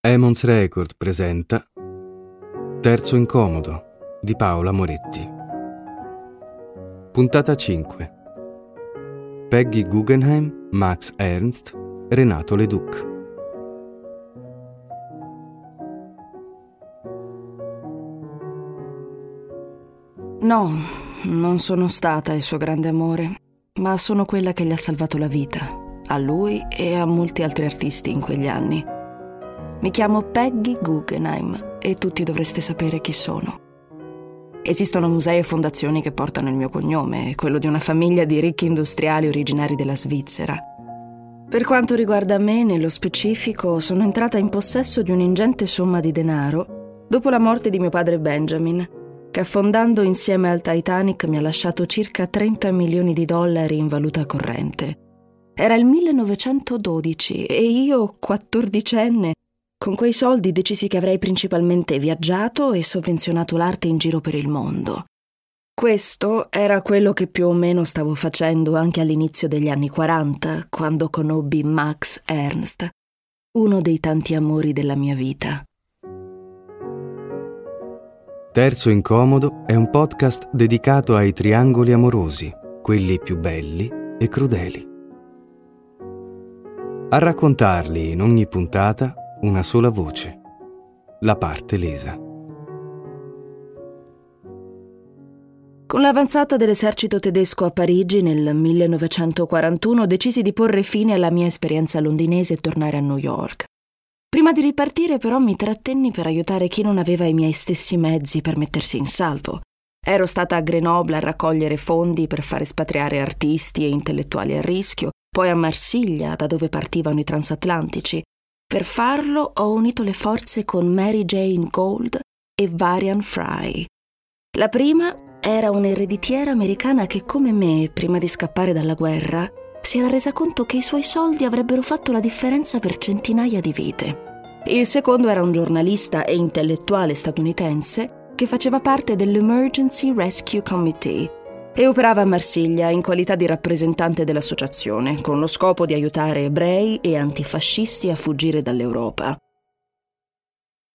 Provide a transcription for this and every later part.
Emons Record presenta Terzo incomodo di Paola Moretti. Puntata 5. Peggy Guggenheim, Max Ernst, Renato Leduc. No, non sono stata il suo grande amore, ma sono quella che gli ha salvato la vita, a lui e a molti altri artisti in quegli anni. Mi chiamo Peggy Guggenheim e tutti dovreste sapere chi sono. Esistono musei e fondazioni che portano il mio cognome, quello di una famiglia di ricchi industriali originari della Svizzera. Per quanto riguarda me, nello specifico, sono entrata in possesso di un'ingente somma di denaro dopo la morte di mio padre Benjamin, che affondando insieme al Titanic mi ha lasciato circa 30 milioni di dollari in valuta corrente. Era il 1912 e io, quattordicenne, con quei soldi decisi che avrei principalmente viaggiato e sovvenzionato l'arte in giro per il mondo. Questo era quello che più o meno stavo facendo anche all'inizio degli anni 40, quando conobbi Max Ernst, uno dei tanti amori della mia vita. Terzo incomodo è un podcast dedicato ai triangoli amorosi, quelli più belli e crudeli. A raccontarli in ogni puntata una sola voce, la parte lesa. Con l'avanzata dell'esercito tedesco a Parigi nel 1941 decisi di porre fine alla mia esperienza londinese e tornare a New York. Prima di ripartire però mi trattenni per aiutare chi non aveva i miei stessi mezzi per mettersi in salvo. Ero stata a Grenoble a raccogliere fondi per far espatriare artisti e intellettuali a rischio, poi a Marsiglia, da dove partivano i transatlantici. Per farlo ho unito le forze con Mary Jane Gold e Varian Fry. La prima era un'ereditiera americana che, come me, prima di scappare dalla guerra, si era resa conto che i suoi soldi avrebbero fatto la differenza per centinaia di vite. Il secondo era un giornalista e intellettuale statunitense che faceva parte dell'Emergency Rescue Committee e operava a Marsiglia in qualità di rappresentante dell'associazione, con lo scopo di aiutare ebrei e antifascisti a fuggire dall'Europa.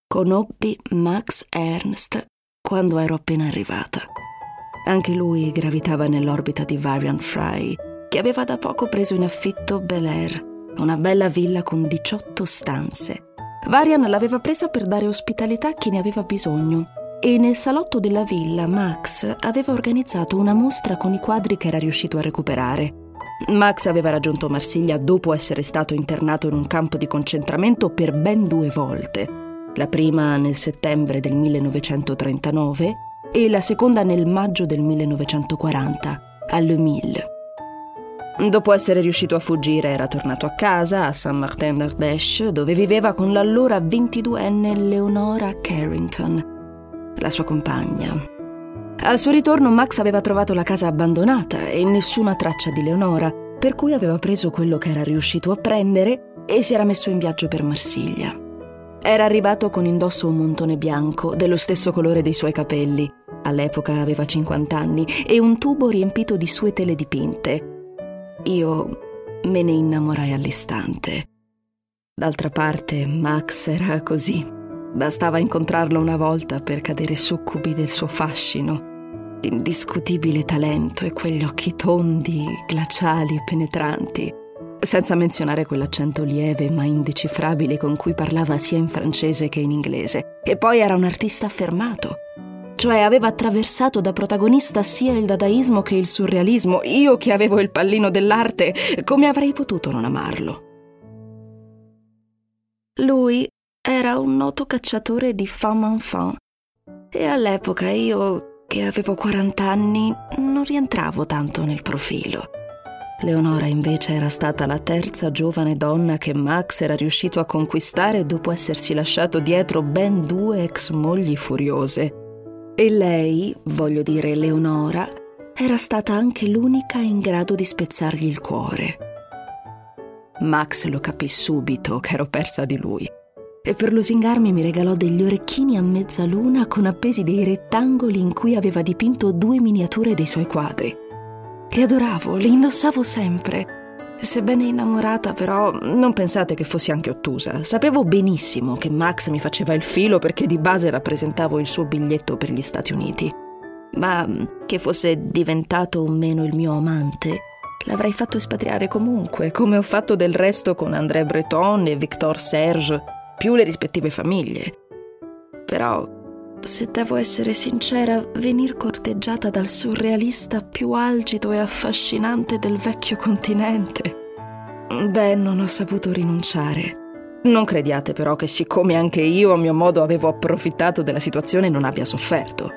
Conobbi Max Ernst quando ero appena arrivata. Anche lui gravitava nell'orbita di Varian Fry, che aveva da poco preso in affitto Bel Air, una bella villa con 18 stanze. Varian l'aveva presa per dare ospitalità a chi ne aveva bisogno e nel salotto della villa Max aveva organizzato una mostra con i quadri che era riuscito a recuperare. Max aveva raggiunto Marsiglia dopo essere stato internato in un campo di concentramento per ben due volte. La prima nel settembre del 1939 e la seconda nel maggio del 1940, a Le Mille. Dopo essere riuscito a fuggire era tornato a casa, a Saint-Martin d'Ardèche, dove viveva con l'allora 22enne Leonora Carrington, la sua compagna. Al suo ritorno Max aveva trovato la casa abbandonata e nessuna traccia di Leonora, per cui aveva preso quello che era riuscito a prendere e si era messo in viaggio per Marsiglia. Era arrivato con indosso un montone bianco, dello stesso colore dei suoi capelli. All'epoca aveva 50 anni e un tubo riempito di sue tele dipinte. Io me ne innamorai all'istante. D'altra parte, Max era così. Bastava incontrarlo una volta per cadere succubi del suo fascino. L'indiscutibile talento e quegli occhi tondi, glaciali e penetranti senza menzionare quell'accento lieve ma indecifrabile con cui parlava sia in francese che in inglese. E poi era un artista affermato, cioè aveva attraversato da protagonista sia il dadaismo che il surrealismo. Io che avevo il pallino dell'arte, come avrei potuto non amarlo? Lui era un noto cacciatore di femme enfant e all'epoca io, che avevo 40 anni, non rientravo tanto nel profilo. Leonora invece era stata la terza giovane donna che Max era riuscito a conquistare dopo essersi lasciato dietro ben due ex mogli furiose. E lei, voglio dire Leonora, era stata anche l'unica in grado di spezzargli il cuore. Max lo capì subito che ero persa di lui e per lusingarmi mi regalò degli orecchini a mezzaluna con appesi dei rettangoli in cui aveva dipinto due miniature dei suoi quadri. Li adoravo, li indossavo sempre. Sebbene innamorata, però, non pensate che fossi anche ottusa. Sapevo benissimo che Max mi faceva il filo perché di base rappresentavo il suo biglietto per gli Stati Uniti. Ma che fosse diventato o meno il mio amante, l'avrei fatto espatriare comunque, come ho fatto del resto con André Breton e Victor Serge, più le rispettive famiglie. Però, se devo essere sincera, venir corteggiata dal surrealista più algido e affascinante del vecchio continente. Beh, non ho saputo rinunciare. Non crediate però che siccome anche io a mio modo avevo approfittato della situazione non abbia sofferto.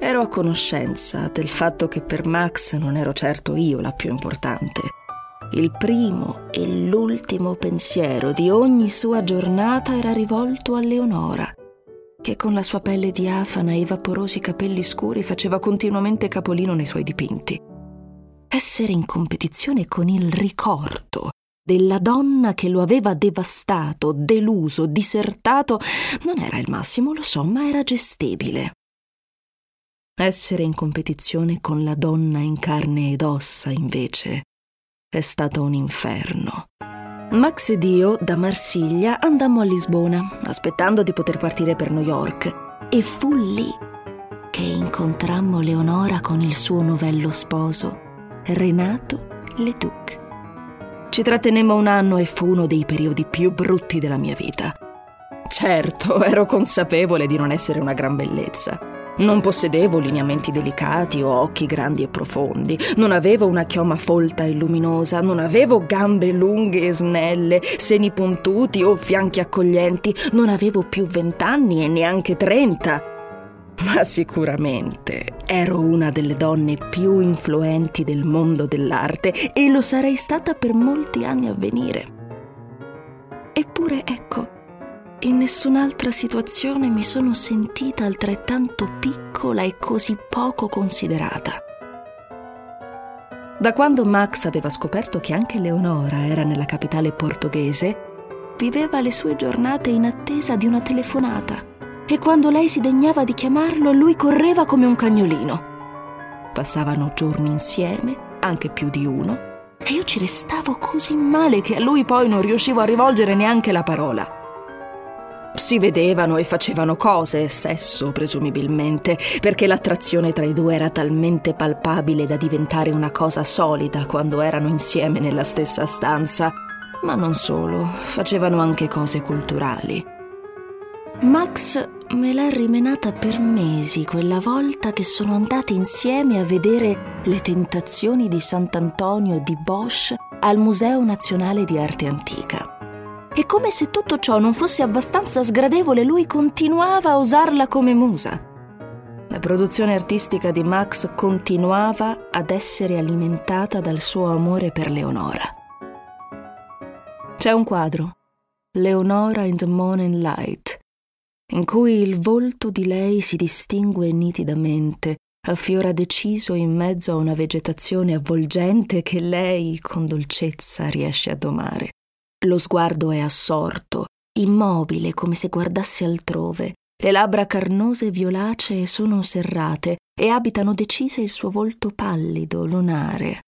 Ero a conoscenza del fatto che per Max non ero certo io la più importante. Il primo e l'ultimo pensiero di ogni sua giornata era rivolto a Leonora, che con la sua pelle diafana e i vaporosi capelli scuri faceva continuamente capolino nei suoi dipinti. Essere in competizione con il ricordo della donna che lo aveva devastato, deluso, disertato, non era il massimo, lo so, ma era gestibile. Essere in competizione con la donna in carne ed ossa, invece, è stato un inferno. Max ed io, da Marsiglia, andammo a Lisbona, aspettando di poter partire per New York. E fu lì che incontrammo Leonora con il suo novello sposo, Renato Leduc. Ci trattenemmo un anno e fu uno dei periodi più brutti della mia vita. Certo, ero consapevole di non essere una gran bellezza non possedevo lineamenti delicati o occhi grandi e profondi, non avevo una chioma folta e luminosa, non avevo gambe lunghe e snelle, seni puntuti o fianchi accoglienti, non avevo più vent'anni e neanche trenta. Ma sicuramente ero una delle donne più influenti del mondo dell'arte e lo sarei stata per molti anni a venire. Eppure ecco, in nessun'altra situazione mi sono sentita altrettanto piccola e così poco considerata. Da quando Max aveva scoperto che anche Leonora era nella capitale portoghese, viveva le sue giornate in attesa di una telefonata e quando lei si degnava di chiamarlo lui correva come un cagnolino. Passavano giorni insieme, anche più di uno, e io ci restavo così male che a lui poi non riuscivo a rivolgere neanche la parola. Si vedevano e facevano cose, sesso presumibilmente, perché l'attrazione tra i due era talmente palpabile da diventare una cosa solida quando erano insieme nella stessa stanza. Ma non solo, facevano anche cose culturali. Max me l'ha rimenata per mesi quella volta che sono andati insieme a vedere le tentazioni di Sant'Antonio di Bosch al Museo Nazionale di Arte Antica. E come se tutto ciò non fosse abbastanza sgradevole, lui continuava a usarla come musa. La produzione artistica di Max continuava ad essere alimentata dal suo amore per Leonora. C'è un quadro, Leonora in the Morning Light, in cui il volto di lei si distingue nitidamente, affiora deciso in mezzo a una vegetazione avvolgente che lei con dolcezza riesce a domare. Lo sguardo è assorto, immobile come se guardasse altrove. Le labbra carnose e violacee sono serrate e abitano decise il suo volto pallido, lunare.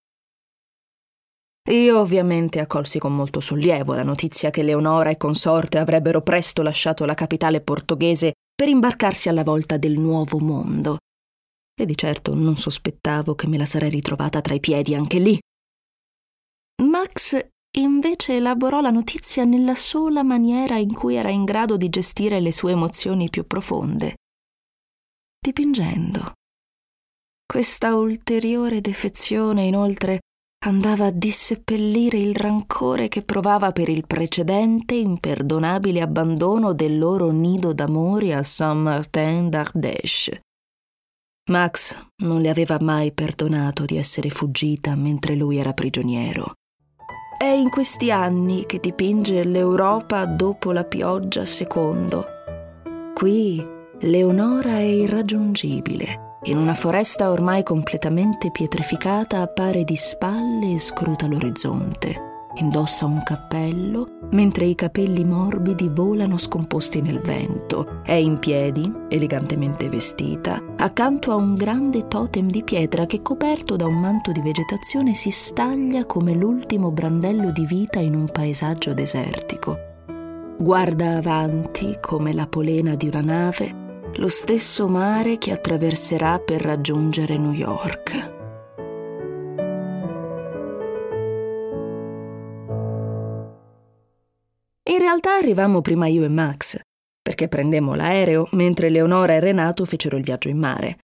Io ovviamente accolsi con molto sollievo la notizia che Leonora e consorte avrebbero presto lasciato la capitale portoghese per imbarcarsi alla volta del nuovo mondo. E di certo non sospettavo che me la sarei ritrovata tra i piedi anche lì. Max invece elaborò la notizia nella sola maniera in cui era in grado di gestire le sue emozioni più profonde, dipingendo. Questa ulteriore defezione, inoltre, andava a disseppellire il rancore che provava per il precedente imperdonabile abbandono del loro nido d'amore a Saint-Martin d'Ardèche. Max non le aveva mai perdonato di essere fuggita mentre lui era prigioniero. È in questi anni che dipinge l'Europa dopo la pioggia secondo. Qui Leonora è irraggiungibile. In una foresta ormai completamente pietrificata appare di spalle e scruta l'orizzonte. Indossa un cappello, mentre i capelli morbidi volano scomposti nel vento. È in piedi, elegantemente vestita, accanto a un grande totem di pietra che coperto da un manto di vegetazione si staglia come l'ultimo brandello di vita in un paesaggio desertico. Guarda avanti come la polena di una nave lo stesso mare che attraverserà per raggiungere New York. Realtà arrivammo prima io e Max, perché prendemmo l'aereo mentre Leonora e Renato fecero il viaggio in mare.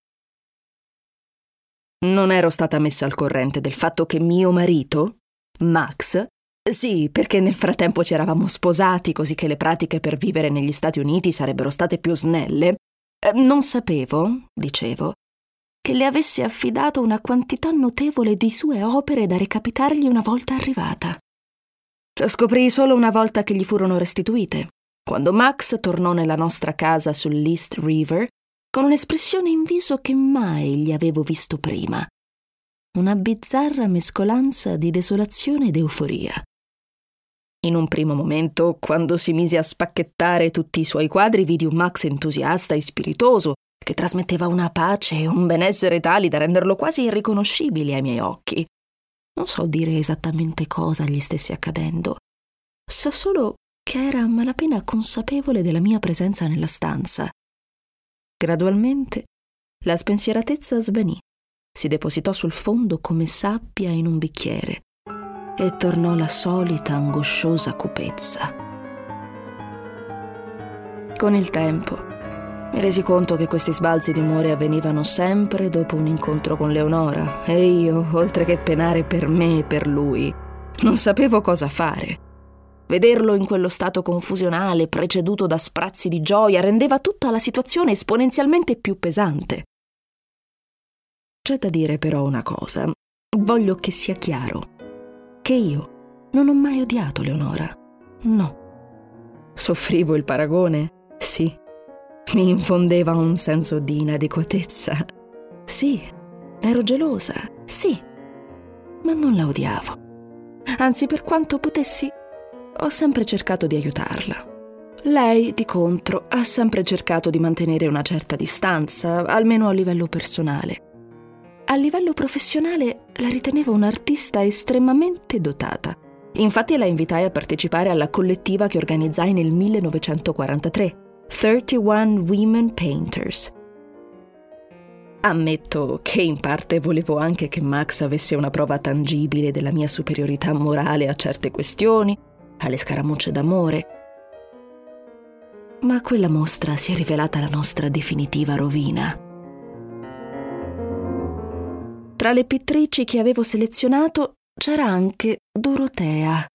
Non ero stata messa al corrente del fatto che mio marito, Max, sì, perché nel frattempo ci eravamo sposati così che le pratiche per vivere negli Stati Uniti sarebbero state più snelle, eh, non sapevo, dicevo, che le avesse affidato una quantità notevole di sue opere da recapitargli una volta arrivata. Lo scoprì solo una volta che gli furono restituite, quando Max tornò nella nostra casa sull'East River con un'espressione in viso che mai gli avevo visto prima. Una bizzarra mescolanza di desolazione ed euforia. In un primo momento, quando si mise a spacchettare tutti i suoi quadri, vidi un Max entusiasta e spiritoso, che trasmetteva una pace e un benessere tali da renderlo quasi irriconoscibile ai miei occhi. Non so dire esattamente cosa gli stesse accadendo. So solo che era a malapena consapevole della mia presenza nella stanza. Gradualmente la spensieratezza svanì, si depositò sul fondo come sabbia in un bicchiere e tornò la solita angosciosa cupezza. Con il tempo mi resi conto che questi sbalzi di umore avvenivano sempre dopo un incontro con Leonora e io, oltre che penare per me e per lui, non sapevo cosa fare. Vederlo in quello stato confusionale, preceduto da sprazzi di gioia, rendeva tutta la situazione esponenzialmente più pesante. C'è da dire però una cosa. Voglio che sia chiaro che io non ho mai odiato Leonora. No. Soffrivo il paragone? Sì. Mi infondeva un senso di inadeguatezza? Sì. Ero gelosa? Sì. Ma non la odiavo. Anzi, per quanto potessi, ho sempre cercato di aiutarla. Lei, di contro, ha sempre cercato di mantenere una certa distanza, almeno a livello personale. A livello professionale la ritenevo un'artista estremamente dotata. Infatti la invitai a partecipare alla collettiva che organizzai nel 1943, 31 Women Painters. Ammetto che in parte volevo anche che Max avesse una prova tangibile della mia superiorità morale a certe questioni, alle scaramucce d'amore. Ma quella mostra si è rivelata la nostra definitiva rovina. Tra le pittrici che avevo selezionato c'era anche Dorotea.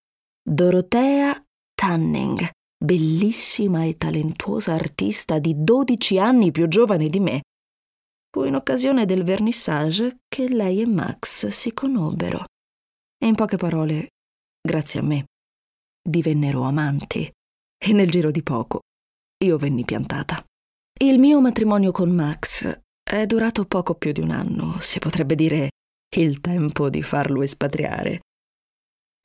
Dorotea Tanning, bellissima e talentuosa artista di 12 anni più giovane di me. Fu in occasione del vernissage che lei e Max si conobbero. E in poche parole, grazie a me, divennero amanti. E nel giro di poco io venni piantata. Il mio matrimonio con Max è durato poco più di un anno, si potrebbe dire il tempo di farlo espatriare.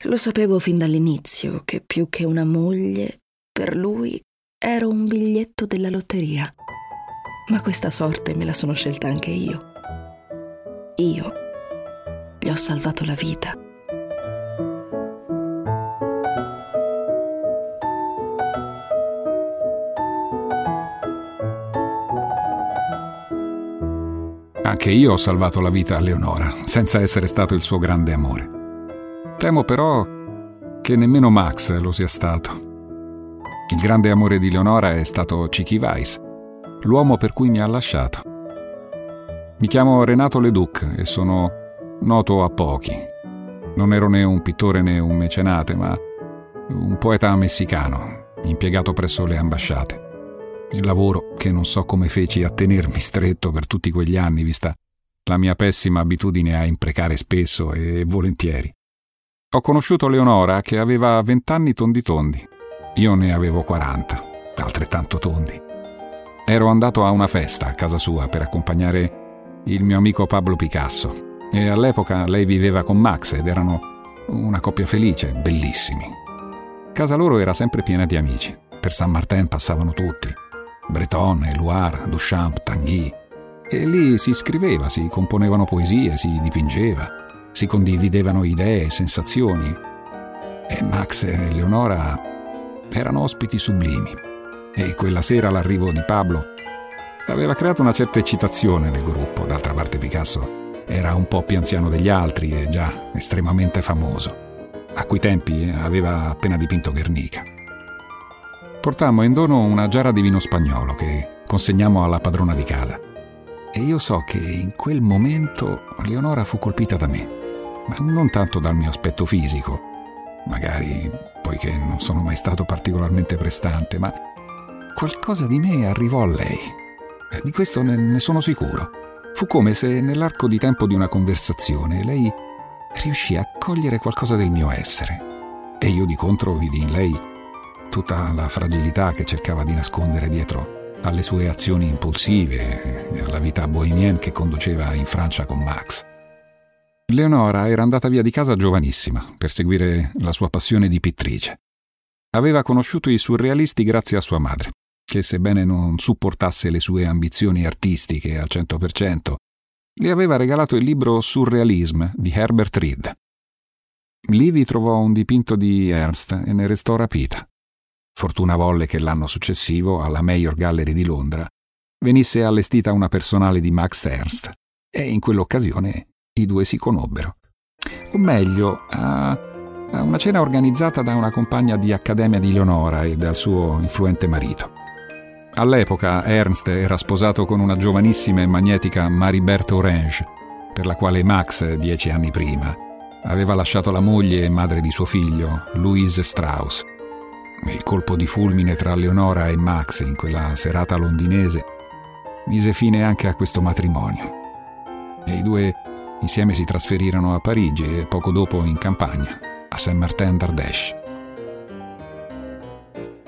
Lo sapevo fin dall'inizio che più che una moglie, per lui ero un biglietto della lotteria. Ma questa sorte me la sono scelta anche io. Io gli ho salvato la vita. Anche io ho salvato la vita a Leonora, senza essere stato il suo grande amore. Temo però che nemmeno Max lo sia stato. Il grande amore di Leonora è stato Chicky Weiss, l'uomo per cui mi ha lasciato. Mi chiamo Renato Leduc e sono noto a pochi. Non ero né un pittore né un mecenate, ma un poeta messicano, impiegato presso le ambasciate. Il lavoro che non so come feci a tenermi stretto per tutti quegli anni, vista la mia pessima abitudine a imprecare spesso e volentieri. Ho conosciuto Leonora che aveva vent'anni tondi tondi. Io ne avevo quaranta, altrettanto tondi. Ero andato a una festa a casa sua per accompagnare il mio amico Pablo Picasso e all'epoca lei viveva con Max ed erano una coppia felice, bellissimi. Casa loro era sempre piena di amici. Per San Martin passavano tutti. Breton, Eluard, Duchamp, Tanguy. E lì si scriveva, si componevano poesie, si dipingeva, si condividevano idee e sensazioni. E Max e Leonora erano ospiti sublimi. E quella sera l'arrivo di Pablo aveva creato una certa eccitazione nel gruppo. D'altra parte Picasso era un po' più anziano degli altri e già estremamente famoso. A quei tempi aveva appena dipinto Guernica. Portammo in dono una giara di vino spagnolo che consegnammo alla padrona di casa. E io so che in quel momento Leonora fu colpita da me, ma non tanto dal mio aspetto fisico, magari poiché non sono mai stato particolarmente prestante, ma qualcosa di me arrivò a lei. Di questo ne, ne sono sicuro. Fu come se nell'arco di tempo di una conversazione lei riuscì a cogliere qualcosa del mio essere e io di contro vidi in lei tutta la fragilità che cercava di nascondere dietro alle sue azioni impulsive e alla vita bohemienne che conduceva in Francia con Max. Leonora era andata via di casa giovanissima per seguire la sua passione di pittrice. Aveva conosciuto i surrealisti grazie a sua madre, che sebbene non supportasse le sue ambizioni artistiche al 100%, le aveva regalato il libro Surrealism di Herbert Reed. Lì vi trovò un dipinto di Ernst e ne restò rapita. Fortuna volle che l'anno successivo, alla Mayor Gallery di Londra, venisse allestita una personale di Max Ernst e in quell'occasione i due si conobbero. O meglio, a, una cena organizzata da una compagna di accademia di Leonora e dal suo influente marito. All'epoca Ernst era sposato con una giovanissima e magnetica Maribert Orange, per la quale Max, dieci anni prima, aveva lasciato la moglie e madre di suo figlio, Louise Strauss. Il colpo di fulmine tra Leonora e Max in quella serata londinese mise fine anche a questo matrimonio. E i due insieme si trasferirono a Parigi e poco dopo in campagna, a Saint-Martin d'Ardèche.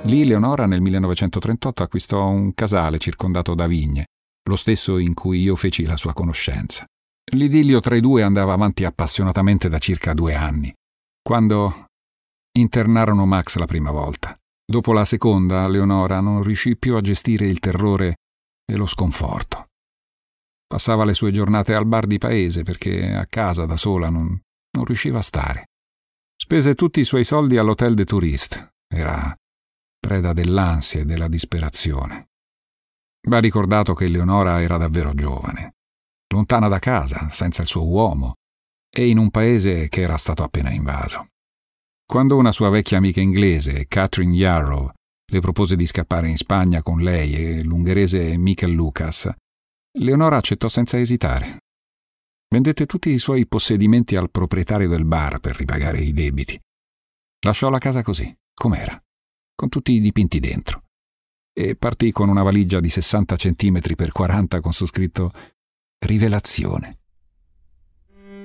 Lì Leonora nel 1938 acquistò un casale circondato da vigne, lo stesso in cui io feci la sua conoscenza. L'idillio tra i due andava avanti appassionatamente da circa due anni, quando internarono Max la prima volta. Dopo la seconda, Leonora non riuscì più a gestire il terrore e lo sconforto. Passava le sue giornate al bar di paese perché a casa da sola non, non riusciva a stare. Spese tutti i suoi soldi all'hotel de touriste. Era preda dell'ansia e della disperazione. Va ricordato che Leonora era davvero giovane, lontana da casa, senza il suo uomo, e in un paese che era stato appena invaso. Quando una sua vecchia amica inglese, Catherine Yarrow, le propose di scappare in Spagna con lei e l'ungherese Michael Lucas, Leonora accettò senza esitare. Vendette tutti i suoi possedimenti al proprietario del bar per ripagare i debiti. Lasciò la casa così, com'era con tutti i dipinti dentro. E partì con una valigia di 60 cm per 40 con su scritto Rivelazione.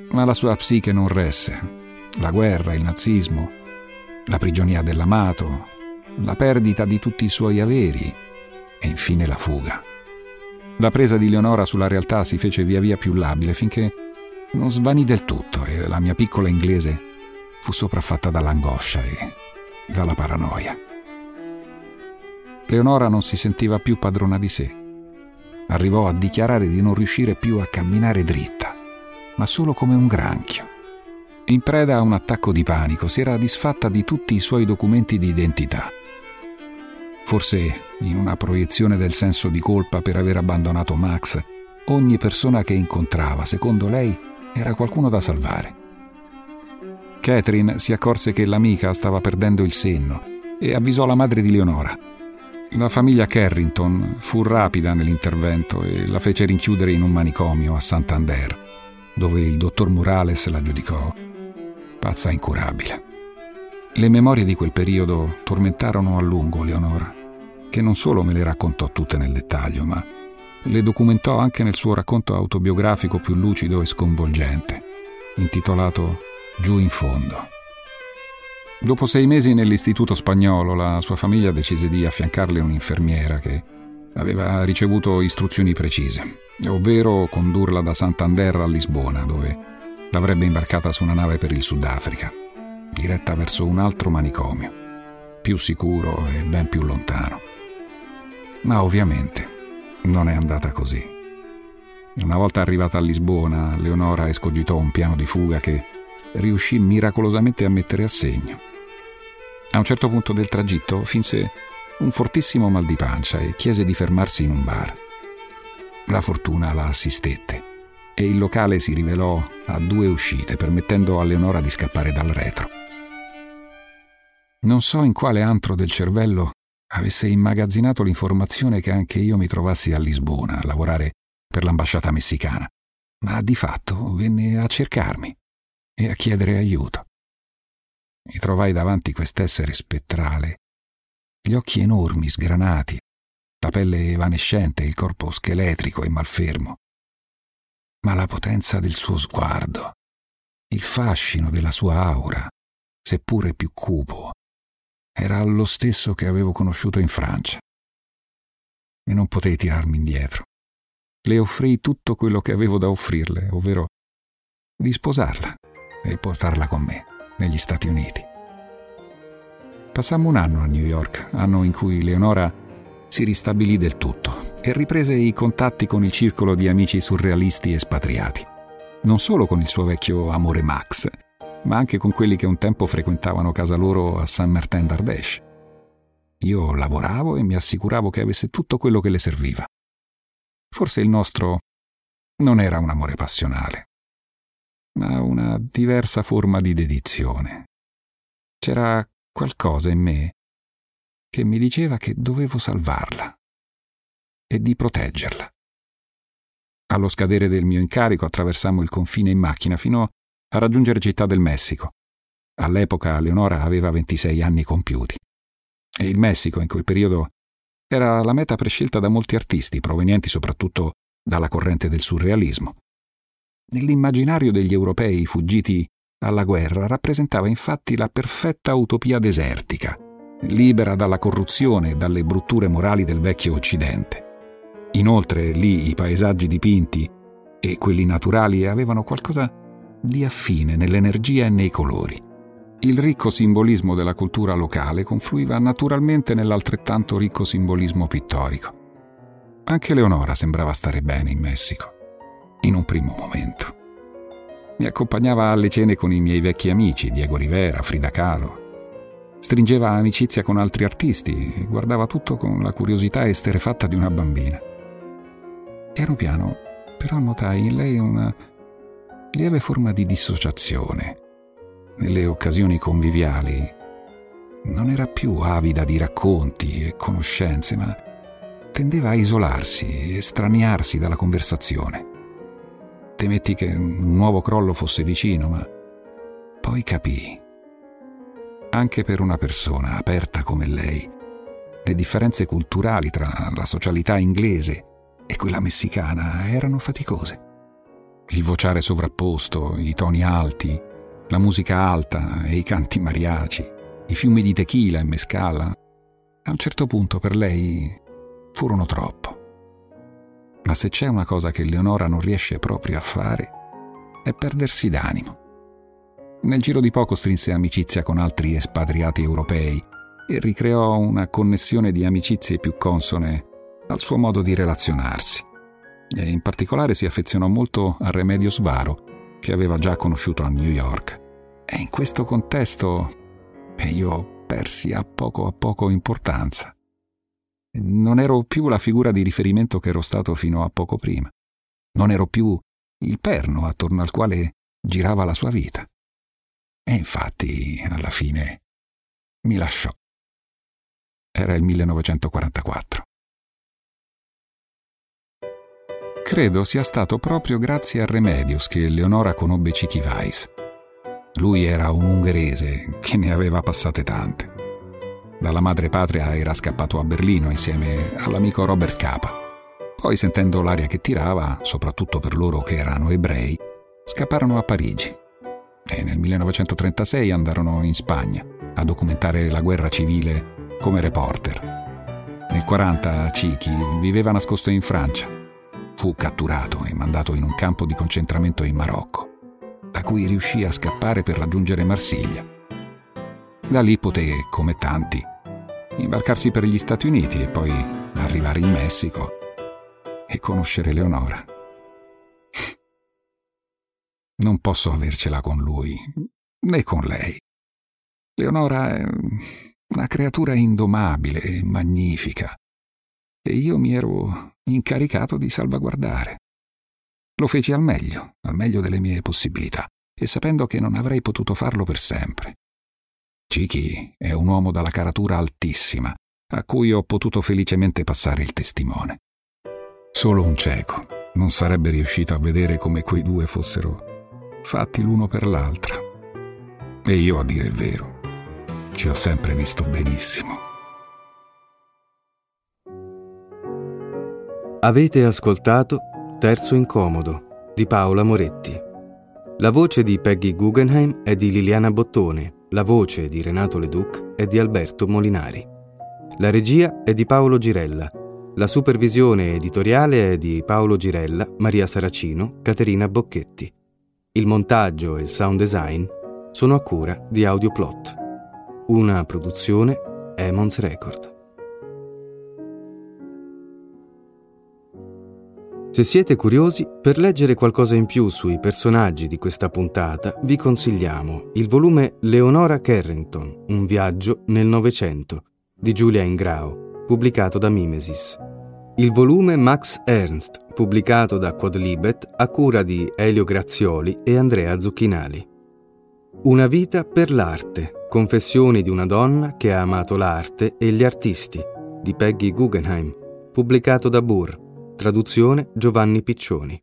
Ma la sua psiche non resse. La guerra, il nazismo, la prigionia dell'amato, la perdita di tutti i suoi averi e infine la fuga. La presa di Leonora sulla realtà si fece via via più labile finché non svanì del tutto e la mia piccola inglese fu sopraffatta dall'angoscia e dalla paranoia. Leonora non si sentiva più padrona di sé. Arrivò a dichiarare di non riuscire più a camminare dritta, ma solo come un granchio. In preda a un attacco di panico, si era disfatta di tutti i suoi documenti di identità. Forse in una proiezione del senso di colpa per aver abbandonato Max, ogni persona che incontrava, secondo lei, era qualcuno da salvare. Catherine si accorse che l'amica stava perdendo il senno e avvisò la madre di Leonora. La famiglia Carrington fu rapida nell'intervento e la fece rinchiudere in un manicomio a Santander, dove il dottor Morales la giudicò pazza incurabile. Le memorie di quel periodo tormentarono a lungo Leonora, che non solo me le raccontò tutte nel dettaglio, ma le documentò anche nel suo racconto autobiografico più lucido e sconvolgente, intitolato Giù in fondo. Dopo sei mesi nell'istituto spagnolo, la sua famiglia decise di affiancarle un'infermiera che aveva ricevuto istruzioni precise, ovvero condurla da Santander a Lisbona, dove l'avrebbe imbarcata su una nave per il Sudafrica. Diretta verso un altro manicomio, più sicuro e ben più lontano. Ma ovviamente non è andata così. Una volta arrivata a Lisbona, Leonora escogitò un piano di fuga che riuscì miracolosamente a mettere a segno. A un certo punto del tragitto finse un fortissimo mal di pancia e chiese di fermarsi in un bar. La fortuna la assistette e il locale si rivelò a due uscite, permettendo a Leonora di scappare dal retro. Non so in quale antro del cervello avesse immagazzinato l'informazione che anche io mi trovassi a Lisbona a lavorare per l'ambasciata messicana, ma di fatto venne a cercarmi e a chiedere aiuto. Mi trovai davanti quest'essere spettrale, gli occhi enormi, sgranati, la pelle evanescente, il corpo scheletrico e malfermo. Ma la potenza del suo sguardo, il fascino della sua aura, seppure più cupo, era lo stesso che avevo conosciuto in Francia. E non potei tirarmi indietro. Le offrii tutto quello che avevo da offrirle, ovvero di sposarla e portarla con me negli Stati Uniti. Passammo un anno a New York, anno in cui Leonora si ristabilì del tutto e riprese i contatti con il circolo di amici surrealisti espatriati. Non solo con il suo vecchio amore Max, ma anche con quelli che un tempo frequentavano casa loro a Saint Martin d'Ardèche. Io lavoravo e mi assicuravo che avesse tutto quello che le serviva. Forse il nostro non era un amore passionale, ma una diversa forma di dedizione. C'era qualcosa in me che mi diceva che dovevo salvarla e di proteggerla. Allo scadere del mio incarico attraversammo il confine in macchina fino a raggiungere Città del Messico. All'epoca Leonora aveva 26 anni compiuti. E il Messico in quel periodo era la meta prescelta da molti artisti provenienti soprattutto dalla corrente del surrealismo. Nell'immaginario degli europei fuggiti alla guerra rappresentava infatti la perfetta utopia desertica, libera dalla corruzione e dalle brutture morali del vecchio Occidente. Inoltre lì i paesaggi dipinti e quelli naturali avevano qualcosa di affine nell'energia e nei colori. Il ricco simbolismo della cultura locale confluiva naturalmente nell'altrettanto ricco simbolismo pittorico. Anche Leonora sembrava stare bene in Messico, in un primo momento. Mi accompagnava alle cene con i miei vecchi amici, Diego Rivera, Frida Kahlo, Stringeva amicizia con altri artisti e guardava tutto con la curiosità esterefatta di una bambina. Piano piano, però, notai in lei una lieve forma di dissociazione. Nelle occasioni conviviali non era più avida di racconti e conoscenze, ma tendeva a isolarsi e straniarsi dalla conversazione. Temetti che un nuovo crollo fosse vicino, ma poi capii anche per una persona aperta come lei. Le differenze culturali tra la socialità inglese e quella messicana erano faticose. Il vociare sovrapposto, i toni alti, la musica alta e i canti mariaci, i fiumi di tequila e mescala, a un certo punto per lei furono troppo. Ma se c'è una cosa che Leonora non riesce proprio a fare, è perdersi d'animo. Nel giro di poco strinse amicizia con altri espatriati europei e ricreò una connessione di amicizie più consone al suo modo di relazionarsi. E in particolare si affezionò molto a Remedios Varo, che aveva già conosciuto a New York. E in questo contesto io persi a poco a poco importanza. Non ero più la figura di riferimento che ero stato fino a poco prima. Non ero più il perno attorno al quale girava la sua vita. E infatti, alla fine, mi lasciò. Era il 1944. Credo sia stato proprio grazie a Remedios che Leonora conobbe Chichi Weiss. Lui era un ungherese che ne aveva passate tante. Dalla madre patria era scappato a Berlino insieme all'amico Robert Capa. Poi, sentendo l'aria che tirava, soprattutto per loro che erano ebrei, scapparono a Parigi e nel 1936 andarono in Spagna a documentare la guerra civile come reporter. Nel 1940 Chiki viveva nascosto in Francia. Fu catturato e mandato in un campo di concentramento in Marocco, da cui riuscì a scappare per raggiungere Marsiglia. Da lì poté, come tanti, imbarcarsi per gli Stati Uniti e poi arrivare in Messico e conoscere Leonora. Non posso avercela con lui, né con lei. Leonora è una creatura indomabile e magnifica, e io mi ero incaricato di salvaguardare. Lo feci al meglio, al meglio delle mie possibilità, e sapendo che non avrei potuto farlo per sempre. Chiki è un uomo dalla caratura altissima, a cui ho potuto felicemente passare il testimone. Solo un cieco non sarebbe riuscito a vedere come quei due fossero fatti l'uno per l'altra. E io, a dire il vero, ci ho sempre visto benissimo. Avete ascoltato Terzo Incomodo di Paola Moretti. La voce di Peggy Guggenheim è di Liliana Bottone, la voce di Renato Leduc è di Alberto Molinari. La regia è di Paolo Girella. La supervisione editoriale è di Paolo Girella, Maria Saracino, Caterina Bocchetti. Il montaggio e il sound design sono a cura di Audioplot. Una produzione Emons Record. Se siete curiosi, per leggere qualcosa in più sui personaggi di questa puntata, vi consigliamo il volume Leonora Carrington, Un viaggio nel Novecento, di Giulia Ingrao, pubblicato da Mimesis. Il volume Max Ernst, pubblicato da Quadlibet, a cura di Elio Grazioli e Andrea Zucchinali. Una vita per l'arte, confessioni di una donna che ha amato l'arte e gli artisti, di Peggy Guggenheim, pubblicato da Burr, Traduzione Giovanni Piccioni.